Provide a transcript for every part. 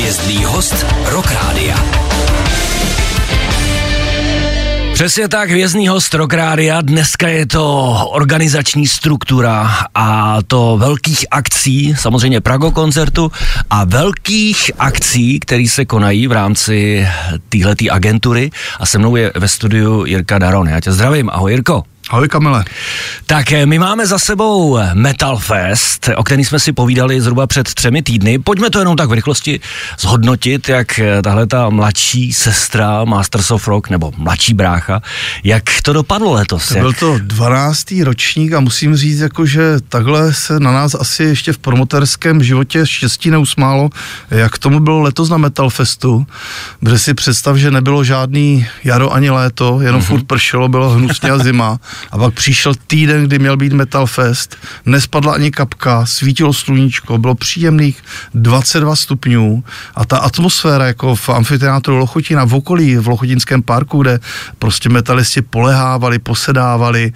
Hvězdný host Rock Rádia. Přesně tak, hvězdný host Rock Rádia. Dneska je to organizační struktura a to velkých akcí, samozřejmě Prago koncertu a velkých akcí, které se konají v rámci téhleté agentury a se mnou je ve studiu Jirka Daron. Já tě zdravím, ahoj Jirko. Ahoj Kamile. Tak eh, my máme za sebou Metal Fest, o kterém jsme si povídali zhruba před třemi týdny. Pojďme to jenom tak v rychlosti zhodnotit, jak eh, tahle ta mladší sestra Masters of Rock, nebo mladší brácha, jak to dopadlo letos? Byl to 12. ročník a musím říct, jako, že takhle se na nás asi ještě v promoterském životě štěstí neusmálo, jak tomu bylo letos na Metal Festu, protože si představ, že nebylo žádný jaro ani léto, jenom mm-hmm. furt pršelo, bylo hnusně a zima a pak přišel týden, kdy měl být Metal Fest, nespadla ani kapka, svítilo sluníčko, bylo příjemných 22 stupňů. A ta atmosféra jako v amfiteátru Lochotina v okolí, v Lochotinském parku, kde prostě metalisti polehávali, posedávali,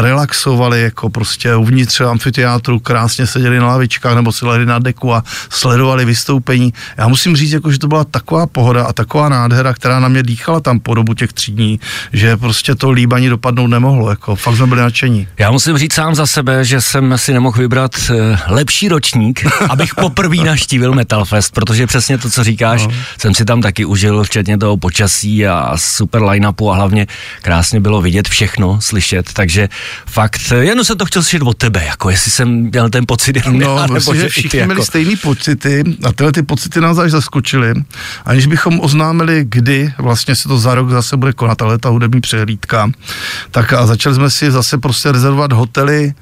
relaxovali, jako prostě uvnitř amfiteátru krásně seděli na lavičkách nebo si na deku a sledovali vystoupení. Já musím říct, jako, že to byla taková pohoda a taková nádhera, která na mě dýchala tam po dobu těch tří dní, že prostě to líbaní dopadnout nemohlo jako fakt jsme byli nadšení. Já musím říct sám za sebe, že jsem si nemohl vybrat uh, lepší ročník, abych poprvé naštívil Metal Fest, protože přesně to, co říkáš, no. jsem si tam taky užil, včetně toho počasí a super line-upu a hlavně krásně bylo vidět všechno, slyšet, takže fakt, eh, jenom jsem to chtěl slyšet od tebe, jako jestli jsem měl ten pocit jenom no, já, nebo že všichni jako... měli stejný pocity a tyhle ty pocity nás až zaskočily, aniž bychom oznámili, kdy vlastně se to za rok zase bude konat, ale ta hudební přehlídka, tak a začali jsme si zase prostě rezervovat hotely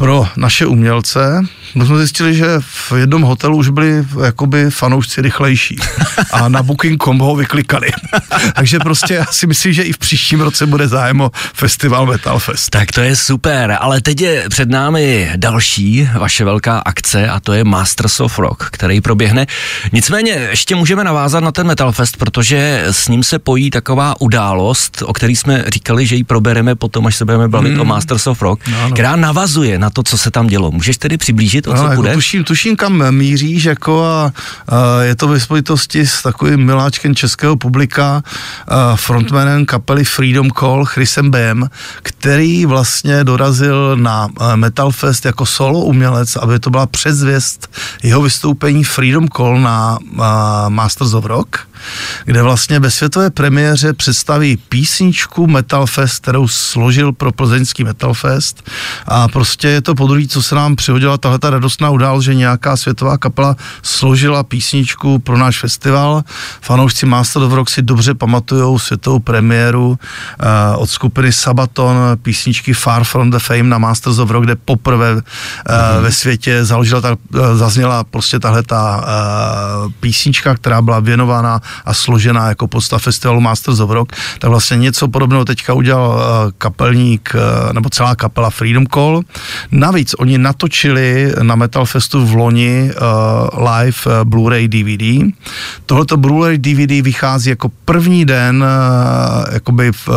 pro naše umělce. My jsme zjistili, že v jednom hotelu už byli jakoby fanoušci rychlejší a na Booking.com ho vyklikali. Takže prostě já si myslím, že i v příštím roce bude zájem o festival Metal Fest. Tak to je super, ale teď je před námi další vaše velká akce a to je Masters of Rock, který proběhne. Nicméně ještě můžeme navázat na ten Metal Fest, protože s ním se pojí taková událost, o který jsme říkali, že ji probereme potom, až se budeme bavit hmm. o Masters of Rock, no, no. která navazuje na to, co se tam dělo. Můžeš tedy přiblížit, o co no, bude? Jako tuším, tuším, kam míříš, jako a, a je to ve spojitosti s takovým miláčkem českého publika, a frontmanem kapely Freedom Call, Chrisem Bem, který vlastně dorazil na Metal Fest jako solo umělec, aby to byla předzvěst jeho vystoupení Freedom Call na Masters of Rock kde vlastně ve světové premiéře představí písničku Metal Fest, kterou složil pro plzeňský Metal Fest a prostě je to podruhé, co se nám přihodila tahle ta radostná událost, že nějaká světová kapela složila písničku pro náš festival. Fanoušci Master of Rock si dobře pamatují světovou premiéru uh, od skupiny Sabaton písničky Far From The Fame na Masters of Rock, kde poprvé uh, mm-hmm. ve světě založila ta, uh, zazněla prostě tahle ta uh, písnička, která byla věnována a složená jako podsta festivalu Masters of Rock, tak vlastně něco podobného teďka udělal uh, kapelník, uh, nebo celá kapela Freedom Call. Navíc oni natočili na Metal Festu v loni uh, live uh, Blu-ray DVD. Tohleto Blu-ray DVD vychází jako první den, uh, jakoby v, uh,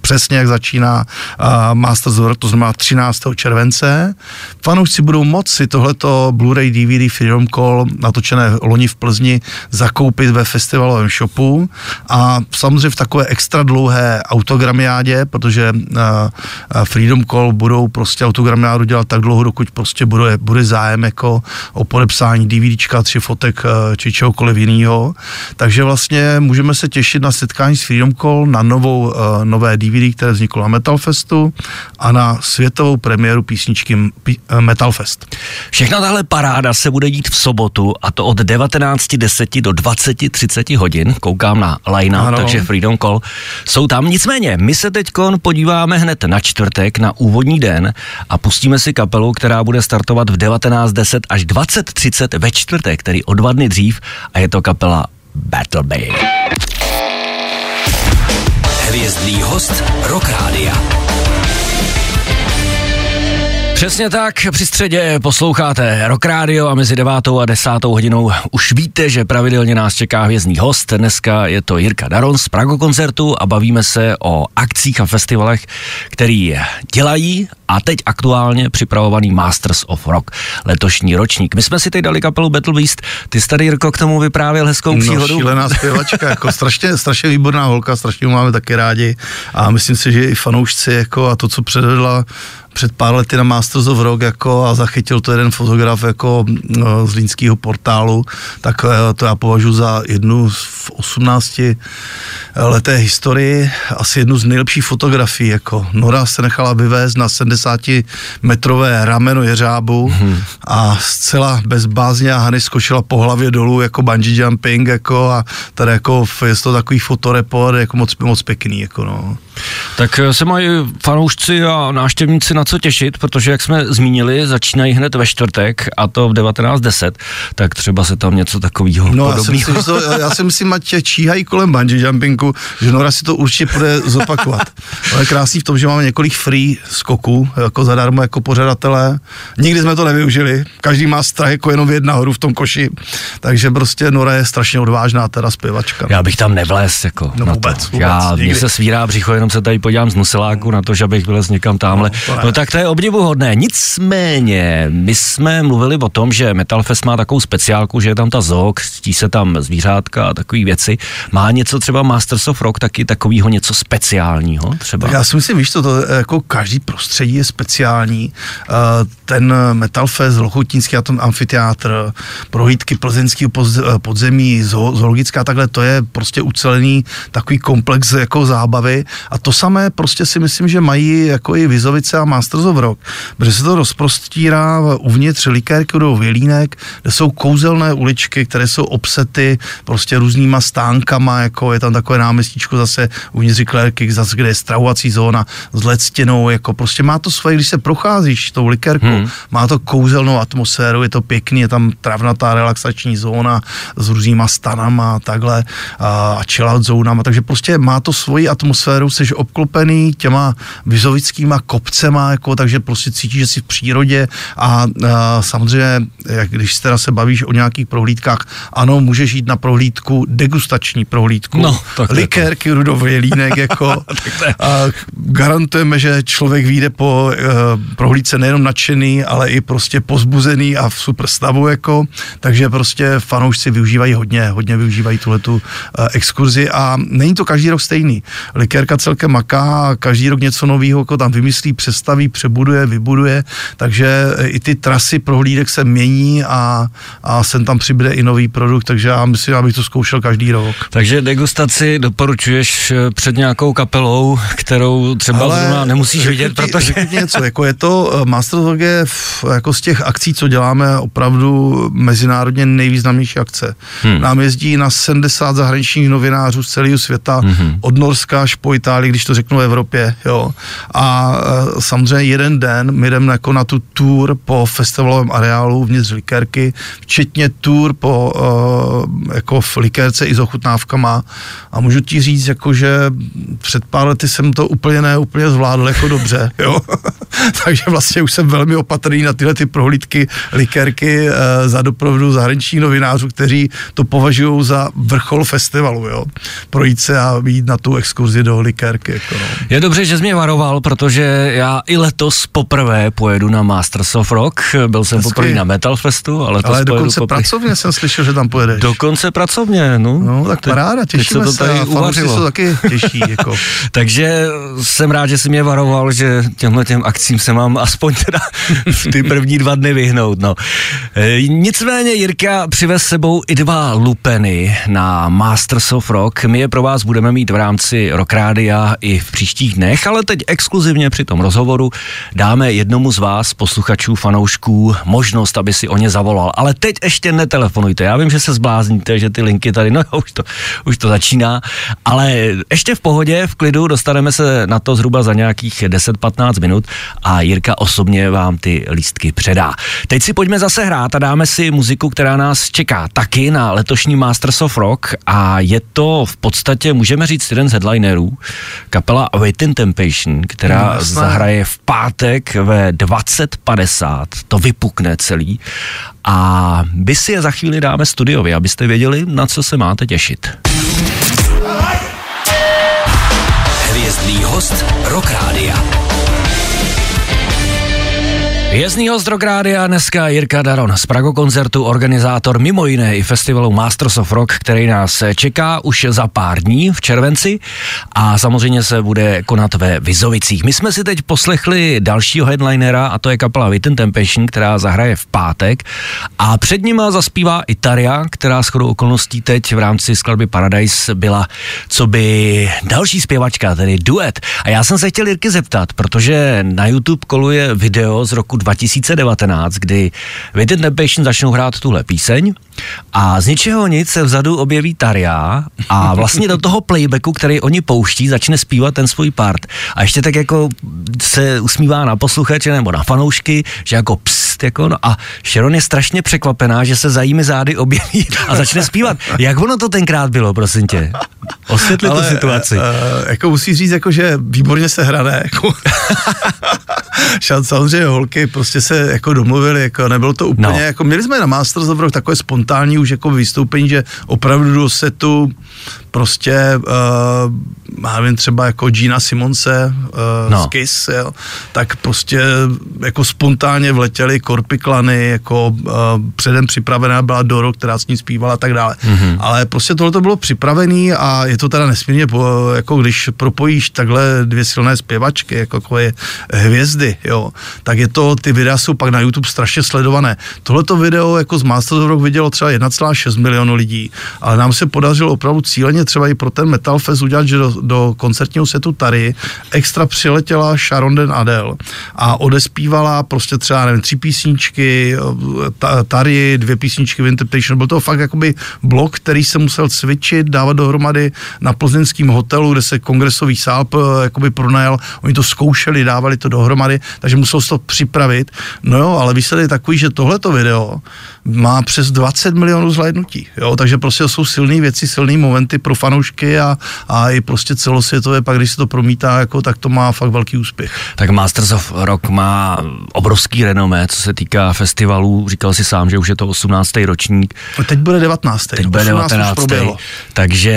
přesně jak začíná uh, Masters of to znamená 13. července. Fanoušci budou moci tohleto Blu-ray DVD Freedom Call natočené loni v Plzni zakoupit ve festivalovém shopu a samozřejmě v takové extra dlouhé autogramiádě, protože uh, Freedom Call budou prostě autogramiádu dělat tak dlouho, dokud prostě bude, bude zájem jako o podepsání DVDčka, tři fotek uh, či čehokoliv jiného. Takže vlastně můžeme se těšit na setkání s Freedom Call, na novou, uh, nové DVD, které vzniklo na Metal Festu a na světovou premiéru písničky Metal Fest. Všechna tahle paráda se bude dít v sobotu a to od 19.10 do 23 30 hodin, koukám na line up, takže Freedom Call jsou tam. Nicméně, my se teď podíváme hned na čtvrtek, na úvodní den a pustíme si kapelu, která bude startovat v 19.10 až 20.30 ve čtvrtek, který o dva dny dřív a je to kapela Battle Bay. Hvězdný host Rock Rádia. Přesně tak, při středě posloucháte Rock Radio a mezi devátou a desátou hodinou už víte, že pravidelně nás čeká hvězdný host. Dneska je to Jirka Daron z Prago koncertu a bavíme se o akcích a festivalech, který dělají a teď aktuálně připravovaný Masters of Rock, letošní ročník. My jsme si teď dali kapelu Battle Beast, ty jsi tady, Jirko, k tomu vyprávěl hezkou příhodu. No, šílená zpěvačka, jako strašně, strašně výborná holka, strašně máme taky rádi a myslím si, že i fanoušci jako a to, co předvedla před pár lety na Masters of Rock jako a zachytil to jeden fotograf jako no, z línského portálu, tak eh, to já považuji za jednu v 18 leté historii, asi jednu z nejlepších fotografií, jako Nora se nechala vyvést na 70 metrové rameno jeřábu hmm. a zcela bezbázně a Hany skočila po hlavě dolů jako bungee jumping jako a tady jako je to takový fotoreport jako moc, moc pěkný jako no. Tak eh, se mají fanoušci a návštěvníci na co těšit, protože jak jsme zmínili, začínají hned ve čtvrtek a to v 19.10, tak třeba se tam něco takového no, podobného. Já si myslím, to, já si myslím, ať číhají kolem bungee jumpingu, že Nora si to určitě bude zopakovat. Ale je krásný v tom, že máme několik free skoků, jako zadarmo, jako pořadatelé. Nikdy jsme to nevyužili, každý má strach jako jenom jedna horu v tom koši, takže prostě Nora je strašně odvážná teda zpěvačka. Já bych tam nevlez, jako no, vůbec, vůbec, Já, mně se svírá břicho, jenom se tady podívám z nusiláku na to, že bych vylez někam tamhle. No, no tak to je obdivuhodné. Nicméně, my jsme mluvili o tom, že Metal Fest má takovou speciálku, že je tam ta zok, ctí se tam zvířátka a takové věci. Má něco třeba Masters of Rock taky takového něco speciálního třeba? Já si myslím, víš to, to jako každý prostředí je speciální. Eh, ten Metal Fest, Lochotínský atom amfiteátr, prohlídky plzeňského podzemí, zoologická takhle, to je prostě ucelený takový komplex jako zábavy a to samé prostě si myslím, že mají jako i Vizovice a Masters of Rock, protože se to rozprostírá uvnitř likérky do Vělínek, kde jsou kouzelné uličky, které jsou obsety prostě různýma stánkama, jako je tam takové náměstíčko zase uvnitř likérky, zase kde je stravovací zóna s ledstěnou, jako prostě má to svoje, když se procházíš tou likérkou, hmm. má to kouzelnou atmosféru, je to pěkný, je tam travnatá relaxační zóna s různýma stanama a takhle a chillout zónama, takže prostě má to svoji atmosféru, jsi obklopený těma vizovickýma kopcema, jako, takže prostě cítíš, že jsi v přírodě a, a samozřejmě, jak když teda se bavíš o nějakých prohlídkách, ano, můžeš jít na prohlídku, degustační prohlídku, no, likérky, rudový línek, jako. A garantujeme, že člověk vyjde po uh, prohlídce nejenom nadšený, ale i prostě pozbuzený a v super stavu, jako, takže prostě fanoušci využívají hodně, hodně využívají tuhletu uh, exkurzi a není to každý rok stejný. Likérka celkem maká a každý rok něco nového jako tam vymyslí, přestaví, přebuduje, vybuduje, takže i ty trasy prohlídek se mění a, a sem tam přibude i nový produkt, takže já myslím, abych to zkoušel každý rok. Takže degustaci doporučuješ eh, před nějakou kapelou, kterou třeba Ale zrovna nemusíš vidět, protože... něco, jako je to, eh, Master je v, jako z těch akcí, co děláme, opravdu mezinárodně nejvýznamnější akce. Hmm. Nám jezdí na 70 zahraničních novinářů z celého světa, hmm. od Norska až po Itálii, když to řeknu v Evropě, jo. A e, samozřejmě jeden den my jdeme jako na tu tour po festivalovém areálu vnitř Likerky, včetně tour po e, jako v Likerce i s ochutnávkama a můžu ti říct, jako že před pár lety jsem to úplně ne, úplně zvládl jako dobře, jo. Takže vlastně už jsem velmi opatrný na tyhle ty prohlídky Likerky e, za doprovodu zahraničních novinářů, kteří to považují za vrchol festivalu, jo. Projít se a jít na tu exkurzi do Likerky, jako no. Je dobře, že jsi mě varoval, protože já i letos poprvé pojedu na Masters of Rock. Byl jsem Hezky. poprvé na Metal Festu, ale, ale dokonce poprvé. pracovně jsem slyšel, že tam pojedeš. Dokonce pracovně, no. No, tak paráda, těšíme se, to tady se to taky těší. Jako. Takže jsem rád, že jsi mě varoval, že těmhle těm akcím se mám aspoň teda v ty první dva dny vyhnout, no. E, nicméně Jirka přivez sebou i dva lupeny na Masters of Rock. My je pro vás budeme mít v rámci Rock Rádia i v příštích dnech, ale teď exkluzivně při tom rozhovoru dáme jednomu z vás, posluchačů, fanoušků, možnost, aby si o ně zavolal. Ale teď ještě netelefonujte. Já vím, že se zblázníte, že ty linky tady, no už to, už to začíná, ale ještě v pohodě, v klidu, dostaneme se na to zhruba za nějakých 10-15 minut a Jirka osobně vám ty lístky předá. Teď si pojďme zase hrát a dáme si muziku, která nás čeká taky na letošní Masters of Rock a je to v podstatě, můžeme říct, jeden z headlinerů, kapela Waiting Temptation, která no, zahraje v pátek ve 20.50, to vypukne celý a my si je za chvíli dáme studiově, abyste věděli, na co se máte těšit. Hvězdný host Rock Rádia. Jezdný host Rádia dneska Jirka Daron z Prago koncertu, organizátor mimo jiné i festivalu Masters of Rock, který nás čeká už za pár dní v červenci a samozřejmě se bude konat ve Vizovicích. My jsme si teď poslechli dalšího headlinera a to je kapela Witten Temptation, která zahraje v pátek a před nima zaspívá Itaria, která s chodou okolností teď v rámci skladby Paradise byla co by další zpěvačka, tedy duet. A já jsem se chtěl Jirky zeptat, protože na YouTube koluje video z roku 2019, kdy Within Temptation začnou hrát tuhle píseň a z ničeho nic se vzadu objeví Taria a vlastně do toho playbacku, který oni pouští, začne zpívat ten svůj part. A ještě tak jako se usmívá na posluchače nebo na fanoušky, že jako pst, jako no a Sharon je strašně překvapená, že se za jími zády objeví a začne zpívat. Jak ono to tenkrát bylo, prosím tě? Osvětli tu situaci. Uh, jako musí říct, jako, že výborně se hrané. Jako. samozřejmě holky prostě se jako domluvili, jako nebylo to úplně, no. jako měli jsme na Masters of Rock takové spontánní už jako vystoupení, že opravdu do setu prostě, uh, já vím, třeba jako Gina Simonce uh, no. z Kiss, jo, tak prostě jako spontánně vletěly korpiklany, jako uh, předem připravená byla Doro, která s ní zpívala a tak dále. Mm-hmm. Ale prostě tohle to bylo připravené a je to teda nesmírně, jako když propojíš takhle dvě silné zpěvačky, jako takové hvězdy, jo, tak je to, ty videa jsou pak na YouTube strašně sledované. Tohleto video jako z Masters of Rock vidělo třeba 1,6 milionu lidí, ale nám se podařilo opravdu cíleně třeba i pro ten Metal Fest udělat, že do, do koncertního setu Tary extra přiletěla Sharon Den Adele a odespívala prostě třeba, nevím, tři písničky, Tary, dvě písničky v Interpretation. Byl to fakt jakoby blok, který se musel cvičit, dávat dohromady na plzeňském hotelu, kde se kongresový sál jakoby pronajal. Oni to zkoušeli, dávali to dohromady, takže musel se to připravit. No jo, ale výsledek je takový, že tohleto video má přes 20 milionů zhlédnutí. Jo? Takže prostě jsou silné věci, silné momenty pro fanoušky a, a i prostě celosvětově, pak když se to promítá, jako, tak to má fakt velký úspěch. Tak Masters of Rock má obrovský renomé, co se týká festivalů. Říkal si sám, že už je to 18. ročník. A teď bude 19. Teď bude 19. Takže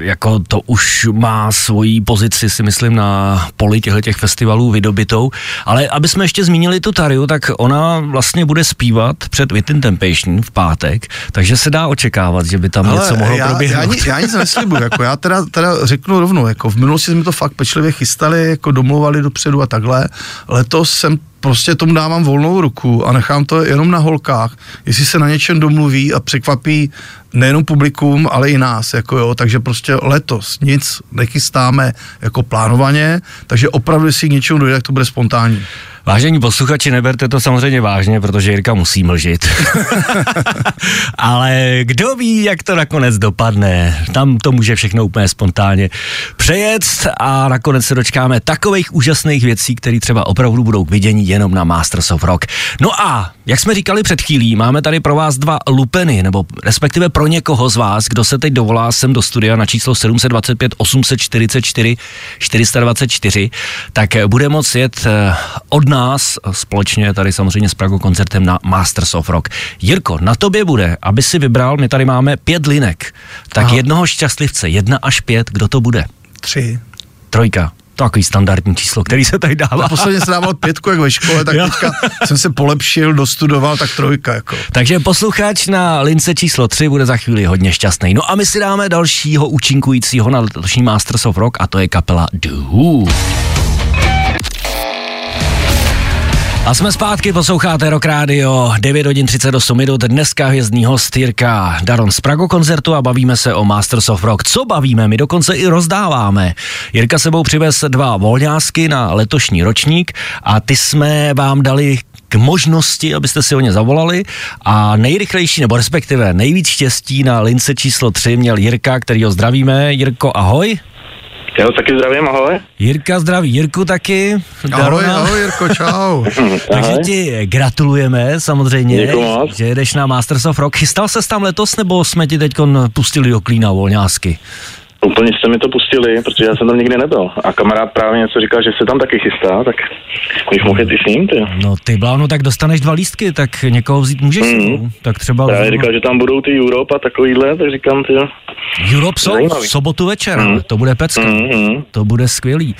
jako to už má svoji pozici, si myslím, na poli těchto těch festivalů vydobitou. Ale aby jsme ještě zmínili tu Tariu, tak ona vlastně bude zpívat před Within Temptation v pátek, takže se dá očekávat, že by tam Ale něco mohlo já, proběhnout. Já, já, já nic neslibuju, jako já teda, teda řeknu rovnou, jako v minulosti jsme to fakt pečlivě chystali, jako domluvali dopředu a takhle. Letos jsem prostě tomu dávám volnou ruku a nechám to jenom na holkách, jestli se na něčem domluví a překvapí nejenom publikum, ale i nás, jako jo, takže prostě letos nic nechystáme jako plánovaně, takže opravdu, jestli k něčemu dojde, tak to bude spontánní. Vážení posluchači, neberte to samozřejmě vážně, protože Jirka musí mlžit. Ale kdo ví, jak to nakonec dopadne. Tam to může všechno úplně spontánně přejet a nakonec se dočkáme takových úžasných věcí, které třeba opravdu budou k vidění jenom na Masters of Rock. No a, jak jsme říkali před chvílí, máme tady pro vás dva lupeny, nebo respektive pro někoho z vás, kdo se teď dovolá sem do studia na číslo 725 844 424, tak bude moct jet eh, od nás společně tady samozřejmě s Prago koncertem na Masters of Rock. Jirko, na tobě bude, aby si vybral, my tady máme pět linek, tak Aha. jednoho šťastlivce, jedna až pět, kdo to bude? Tři. Trojka takový standardní číslo, který se tady dává. A posledně jsem dával pětku jak ve škole, tak teďka jsem se polepšil, dostudoval, tak trojka. Jako. Takže posluchač na lince číslo 3 bude za chvíli hodně šťastný. No a my si dáme dalšího účinkujícího na letošní Masters of Rock a to je kapela The Who. A jsme zpátky, posloucháte Rock Radio, 9 hodin 38 minut, dneska hvězdný host Jirka Daron z Prago koncertu a bavíme se o Masters of Rock. Co bavíme? My dokonce i rozdáváme. Jirka sebou přivez dva volňásky na letošní ročník a ty jsme vám dali k možnosti, abyste si o ně zavolali a nejrychlejší, nebo respektive nejvíc štěstí na lince číslo 3 měl Jirka, který ho zdravíme. Jirko, ahoj. Jo, taky zdravím, ahoj. Jirka zdraví Jirku taky. Ahoj, ahoj Jirko, čau. Takže ti gratulujeme samozřejmě, že jedeš na Masters of Rock. Chystal se tam letos, nebo jsme ti teď pustili do klína volňásky? Úplně jste mi to pustili, protože já jsem tam nikdy nebyl. A kamarád právě něco říkal, že se tam taky chystá, tak bych mohl jít i s ním, ty. No ty bláno, tak dostaneš dva lístky, tak někoho vzít můžeš, mm. tak třeba... Já říkal, že tam budou ty Europe a takovýhle, tak říkám, ty Europe jsou v sobotu večer, mm. to bude pecka, mm. to bude skvělý.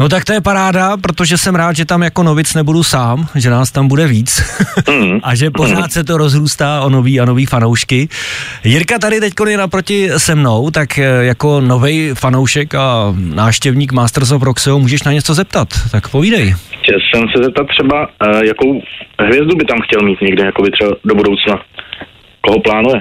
No tak to je paráda, protože jsem rád, že tam jako novic nebudu sám, že nás tam bude víc mm. a že pořád mm. se to rozrůstá o nový a nový fanoušky. Jirka tady teď je naproti se mnou, tak eh, jako nový fanoušek a náštěvník Masters of ho můžeš na něco zeptat, tak povídej. Chtěl jsem se zeptat třeba, uh, jakou hvězdu by tam chtěl mít někde, jako by třeba do budoucna. Koho plánuje?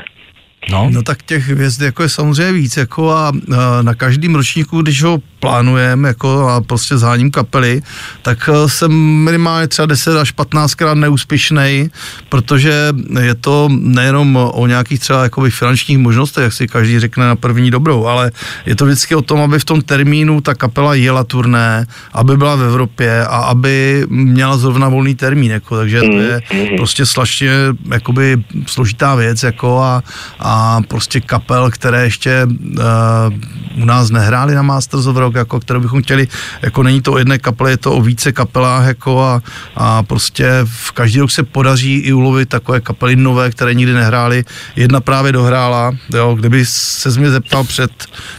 No. no tak těch hvězd jako je samozřejmě víc jako a, a na každém ročníku, když ho plánujeme jako a prostě zháním kapely, tak eh, jsem minimálně třeba 10 až 15 krát neúspěšný, protože je to nejenom o nějakých třeba jakoby finančních možnostech, jak si každý řekne na první dobrou, ale je to vždycky o tom, aby v tom termínu ta kapela jela turné, aby byla v Evropě a aby měla zrovna volný termín, jako, takže to je mm-hmm. prostě slaště jakoby složitá věc jako a, a prostě kapel, které ještě uh, u nás nehráli na Masters of Rock, jako, kterou bychom chtěli, jako není to o jedné kapele, je to o více kapelách, jako a, a prostě v každý rok se podaří i ulovit takové kapely nové, které nikdy nehrály. Jedna právě dohrála, jo, kdyby se mě zeptal před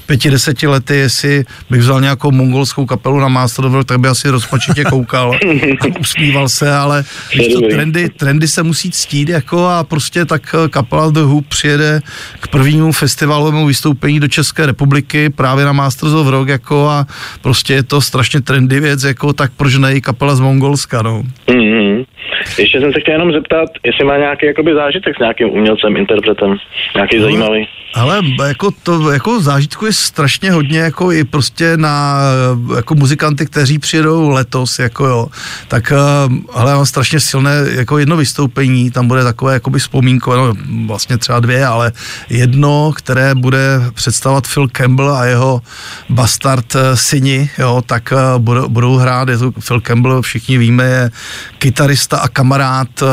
pěti, deseti lety, jestli bych vzal nějakou mongolskou kapelu na Master of Rock, tak by asi rozpačitě koukal a usmíval se, ale když to trendy, trendy se musí ctít, jako a prostě tak kapela The Who přijede k prvnímu festivalovému vystoupení do České republiky právě na Masters of Rock, jako a prostě je to strašně trendy věc, jako tak proč ne kapela z Mongolska, no. Mm-hmm. Ještě jsem se chtěl jenom zeptat, jestli má nějaký jakoby zážitek s nějakým umělcem, interpretem, nějaký no, zajímavý. Ale jako to, jako zážitku je strašně hodně, jako i prostě na jako muzikanty, kteří přijedou letos, jako jo, tak ale mám strašně silné jako jedno vystoupení, tam bude takové jakoby vzpomínko, no vlastně třeba dvě, ale jedno, které bude představovat Phil Campbell a jeho bastard eh, syni, jo, tak eh, budou, budou hrát, je to Phil Campbell, všichni víme, je kytarista a kamarád eh,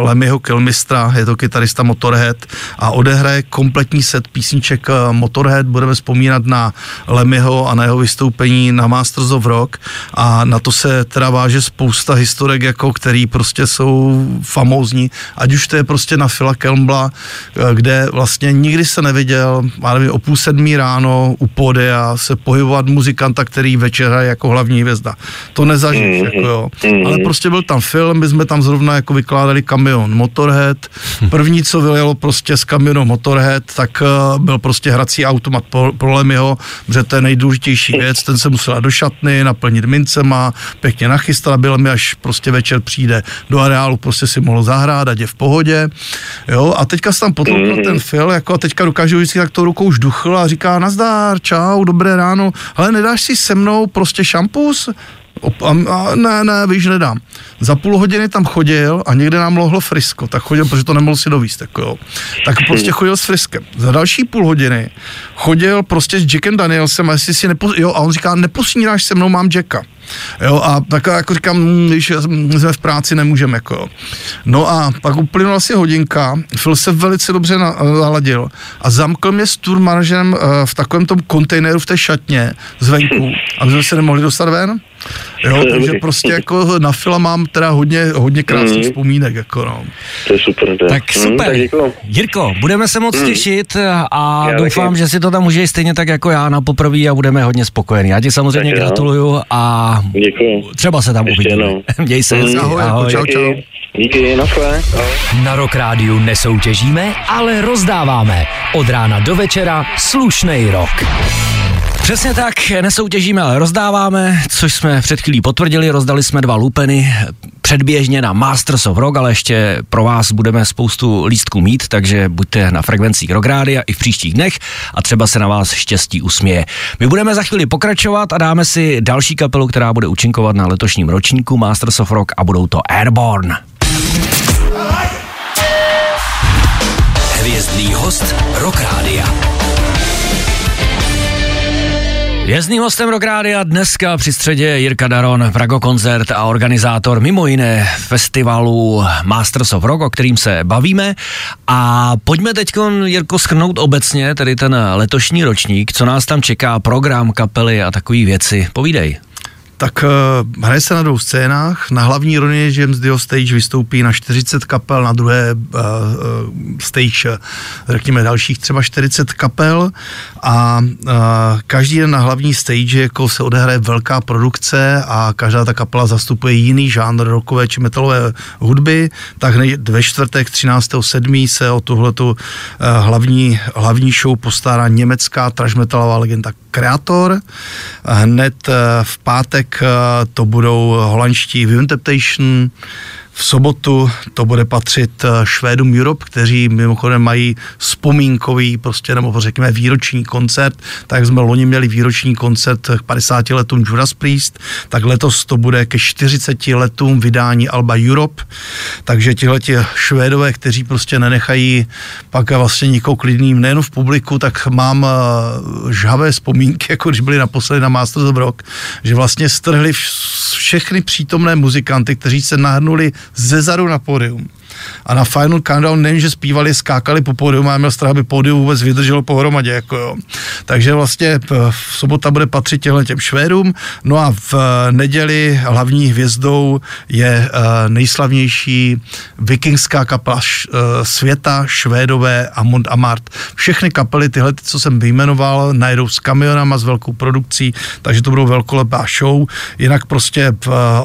Lemmyho Kilmistra, je to kytarista Motorhead a odehraje kompletní set písniček eh, Motorhead, budeme vzpomínat na Lemmyho a na jeho vystoupení na Masters of Rock a na to se teda váže spousta historek, jako který prostě jsou famózní, ať už to je prostě na Phila Kelmbla, eh, kde vlastně nikdy se neviděl, má nevím, o půl sedmí ráno u pódia se pohybovat muzikanta, který večer jako hlavní hvězda. To nezažíš, mm-hmm. jako jo. Mm-hmm. Ale prostě byl tam film, my jsme tam zrovna jako vykládali kamion Motorhead. První, co vyjelo prostě z kamionu Motorhead, tak uh, byl prostě hrací automat pro Lemyho, protože to je nejdůležitější věc, ten se musel do šatny, naplnit mincema, pěkně nachystat, aby mi až prostě večer přijde do areálu, prostě si mohl zahrát, ať je v pohodě. Jo, a teďka se tam potloukl ten film, jako a teďka dokážu vždycky tak tou rukou už duchl a říká nazdár, čau, dobré ráno, ale nedáš si se mnou prostě šampus? A, a ne, ne, víš, nedám. Za půl hodiny tam chodil a někde nám lohlo frisko, tak chodil, protože to nemohl si dovíst, jako jo. Tak prostě chodil s friskem. Za další půl hodiny chodil prostě s Jackem Danielsem a jestli si nepo, jo, a on říká, neposnídáš se mnou, mám Jacka. Jo, a tak jako říkám, když jsme v práci, nemůžeme, jako jo. No a pak uplynula asi hodinka, Phil se velice dobře naladil a zamkl mě s tour manažerem eh, v takovém tom kontejneru v té šatně zvenku, aby jsme se nemohli dostat ven. Jo, takže prostě jako na Fila mám teda hodně, hodně krásných mm. vzpomínek, jako no. To je super. To. Tak mm, super. Mm, tak Jirko, budeme se moc mm. těšit a Já doufám, taky. že si to tam užiješ stejně tak jako já na poprvé a budeme hodně spokojení. Já ti samozřejmě tak gratuluju a Děkuji. třeba se tam uvidíme. Měj se mm. ahoj, ahoj. Čau, čau. Díky, na Na Rock Rádiu nesoutěžíme, ale rozdáváme. Od rána do večera slušnej rok. Přesně tak, nesoutěžíme, ale rozdáváme, což jsme před chvílí potvrdili, rozdali jsme dva lupeny předběžně na Masters of Rock, ale ještě pro vás budeme spoustu lístků mít, takže buďte na frekvencích Rockrádia i v příštích dnech a třeba se na vás štěstí usměje. My budeme za chvíli pokračovat a dáme si další kapelu, která bude účinkovat na letošním ročníku Masters of Rock a budou to Airborne. Hvězdný host Rockrádia. Jezdným hostem Rock a dneska při středě Jirka Daron, Prago koncert a organizátor mimo jiné festivalu Masters of Rock, o kterým se bavíme. A pojďme teď, Jirko, schrnout obecně tedy ten letošní ročník, co nás tam čeká, program, kapely a takové věci. Povídej. Tak uh, hraje se na dvou scénách. Na hlavní Ronnie James Dio stage vystoupí na 40 kapel, na druhé uh, stage řekněme dalších třeba 40 kapel a uh, každý den na hlavní stage jako se odehraje velká produkce a každá ta kapela zastupuje jiný žánr rockové či metalové hudby, tak ve čtvrtek 13.7. se o tuhletu uh, hlavní, hlavní show postará německá trash metalová legenda Kreator. Hned uh, v pátek pátek eh, to budou holandští Vision Temptation, v sobotu to bude patřit eh, Švédům Europe, kteří mimochodem mají vzpomínkový, prostě nebo řekněme výroční koncert, tak jsme loni měli výroční koncert k 50 letům Judas Priest, tak letos to bude ke 40 letům vydání Alba Europe, takže tihle Švédové, kteří prostě nenechají pak vlastně nikoho klidným nejen v publiku, tak mám eh, žhavé vzpomínky, jako když byli naposledy na Masters of Rock, že vlastně strhli všechny přítomné muzikanty, kteří se nahrnuli ze zadu na pódium a na Final Countdown nejen, že zpívali, skákali po pódium, a měl strach, aby pódium vůbec vydrželo pohromadě, jako jo. Takže vlastně v sobota bude patřit těhle těm Švédům, no a v eh, neděli hlavní hvězdou je uh, nejslavnější vikingská kapela světa, Švédové a Amart. Všechny kapely, tyhle, ty, co jsem vyjmenoval, najdou s kamionama, s velkou produkcí, takže to budou velkolepá show. Jinak prostě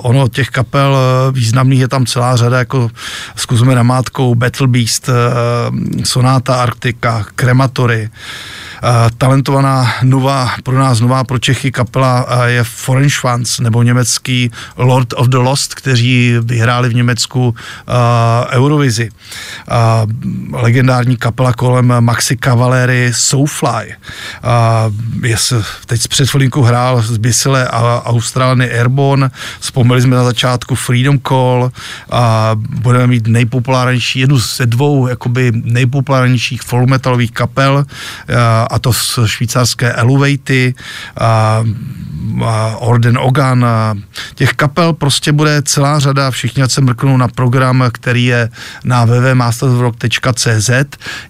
ono těch kapel významných je tam celá řada, jako zkus zkusme namátkou Battle Beast, eh, Sonata Arctica, Krematory, talentovaná nová, pro nás nová pro Čechy kapela je Foreign Schwanz, nebo německý Lord of the Lost, kteří vyhráli v Německu uh, Eurovizi. Legendární kapela kolem Maxi Cavalery Soulfly. Je teď před chvilinkou hrál z Bisile a Austrálny Airborne, vzpomněli jsme na začátku Freedom Call, a budeme mít nejpopulárnější, jednu ze dvou jakoby nejpopulárnějších folk metalových kapel, a to z švýcarské Elevaty, a, a Orden Ogan. A těch kapel prostě bude celá řada, všichni se mrknou na program, který je na www.mastersrock.cz.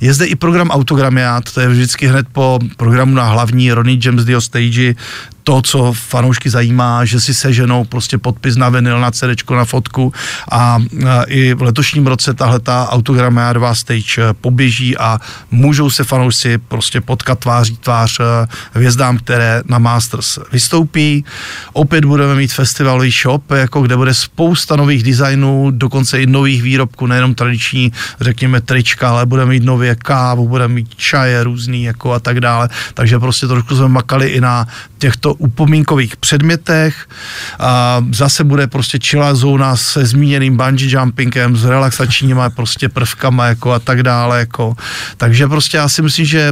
Je zde i program Autogramiát, to je vždycky hned po programu na hlavní Ronnie James Dio stage, to, co fanoušky zajímá, že si seženou prostě podpis na vinyl, na CD, na fotku a, i v letošním roce tahle ta autogramiádová stage e, poběží a můžou se fanoušci prostě potkat tváří tvář e, hvězdám, které na Masters vystoupí. Opět budeme mít festivalový shop, jako kde bude spousta nových designů, dokonce i nových výrobků, nejenom tradiční, řekněme, trička, ale budeme mít nově kávu, budeme mít čaje různý jako a tak dále. Takže prostě trošku jsme makali i na těchto upomínkových předmětech. A zase bude prostě chillá zóna se zmíněným bungee jumpingem, s relaxačníma prostě prvkama jako a tak dále. Jako. Takže prostě já si myslím, že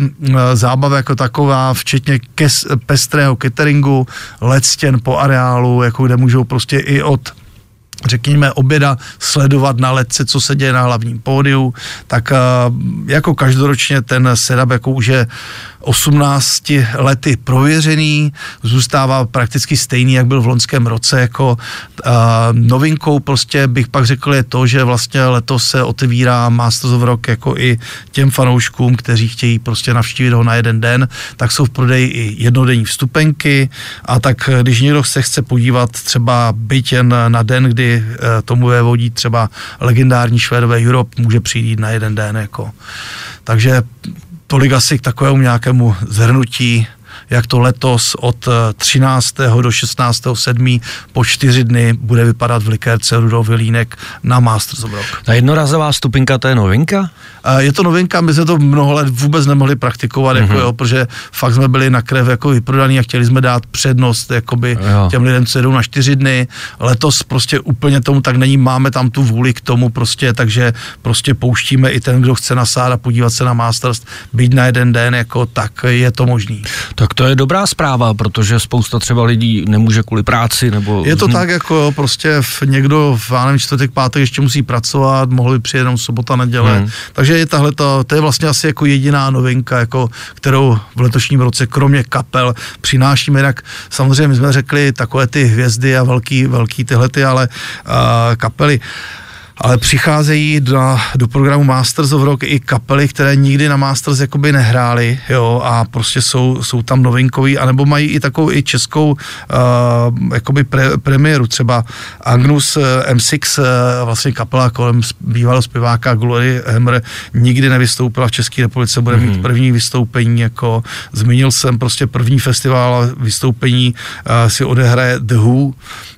zábava jako taková, včetně kes, pestrého cateringu, let stěn po areálu, jako kde můžou prostě i od řekněme, oběda sledovat na letce, co se děje na hlavním pódiu, tak jako každoročně ten setup jako už je 18 lety prověřený, zůstává prakticky stejný, jak byl v loňském roce, jako uh, novinkou prostě bych pak řekl je to, že vlastně letos se otevírá Masters of Rock jako i těm fanouškům, kteří chtějí prostě navštívit ho na jeden den, tak jsou v prodeji i jednodenní vstupenky a tak když někdo se chce podívat třeba byť jen na den, kdy uh, tomu vévodí třeba legendární Švédové Europe, může přijít na jeden den jako. Takže tolik asi k takovému nějakému zhrnutí jak to letos od 13. Eh, do 16. 7. po čtyři dny bude vypadat v likérce Rudolf Vilínek na Masters of Rock. Ta jednorazová stupinka, to je novinka? Je to novinka, my jsme to mnoho let vůbec nemohli praktikovat, mm-hmm. jako mhm. jo, protože fakt jsme byli na krev jako vyprodaný a chtěli jsme dát přednost jakoby jo. těm lidem, co jedou na čtyři dny. Letos prostě úplně tomu tak není, máme tam tu vůli k tomu prostě, takže prostě pouštíme i ten, kdo chce nasát a podívat se na Masters, být na jeden den, jako tak je to možný. Tak to je dobrá zpráva, protože spousta třeba lidí nemůže kvůli práci nebo... Je to tak, jako prostě v někdo v, já nevím, čtvrtek, pátek ještě musí pracovat, mohli přijet jenom sobota, neděle. Hmm. Takže je tahle to, to je vlastně asi jako jediná novinka, jako, kterou v letošním roce, kromě kapel, přinášíme. Jinak samozřejmě my jsme řekli takové ty hvězdy a velký, velký tyhle ty, ale uh, kapely ale přicházejí do, do programu Masters of Rock i kapely, které nikdy na Masters jakoby nehrály, jo, a prostě jsou, jsou tam novinkový, anebo mají i takovou i českou uh, jakoby pre, premiéru, třeba Agnus uh, M6, uh, vlastně kapela kolem bývalého zpěváka Glory Hammer, nikdy nevystoupila v České republice, bude mm-hmm. mít mhm. první vystoupení, jako zmínil jsem prostě první festival vystoupení uh, si odehraje The Who,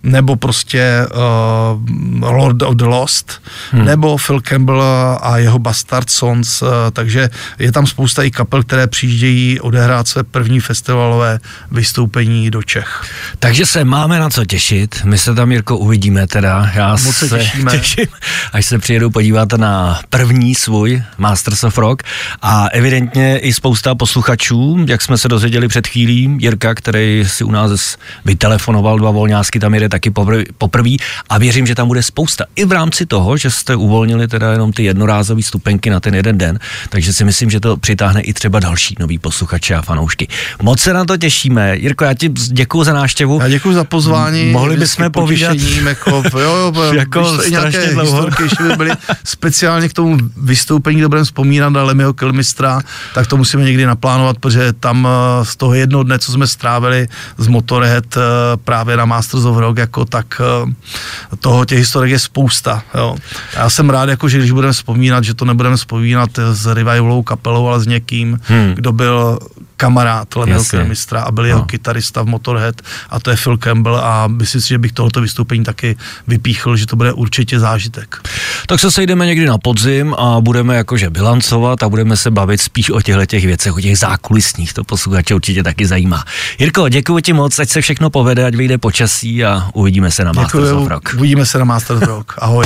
nebo prostě uh, Lord of the Lost, hmm. nebo Phil Campbell a jeho Bastard Sons, uh, takže je tam spousta i kapel, které přijíždějí odehrát své první festivalové vystoupení do Čech. Takže se máme na co těšit, my se tam, Jirko, uvidíme teda, já Moc se, se těšíme. těším, až se přijedu podívat na první svůj Masters of Rock a evidentně i spousta posluchačů, jak jsme se dozvěděli před chvílí, Jirka, který si u nás vytelefonoval dva volňásky, tam jede taky poprvé a věřím, že tam bude spousta. I v rámci toho, že jste uvolnili teda jenom ty jednorázové stupenky na ten jeden den, takže si myslím, že to přitáhne i třeba další nový posluchače a fanoušky. Moc se na to těšíme. Jirko, já ti děkuji za návštěvu. Já děkuji za pozvání. Mohli bychom povídat. Jako, jo, jo, jako strašně dlouho. Historky, by byly speciálně k tomu vystoupení, kde budeme vzpomínat na Lemio Kilmistra, tak to musíme někdy naplánovat, protože tam eh, z toho jednoho dne, co jsme strávili z Motorhead eh, právě na Masters of Rock, jako tak eh, toho těch historiek je spousta. Jo. Já jsem rád, jako, že když budeme vzpomínat, že to nebudeme vzpomínat s revivalovou kapelou, ale s někým, hmm. kdo byl kamarád Lemilka mistra a byl no. jeho kytarista v Motorhead a to je Phil Campbell a myslím si, že bych tohoto vystoupení taky vypíchl, že to bude určitě zážitek. Tak se sejdeme někdy na podzim a budeme jakože bilancovat a budeme se bavit spíš o těchto těch věcech, o těch zákulisních, to posluchače určitě taky zajímá. Jirko, děkuji ti moc, ať se všechno povede, ať vyjde počasí a uvidíme se na Masters of Rock. Uvidíme se na Masters of Rock. Ahoj.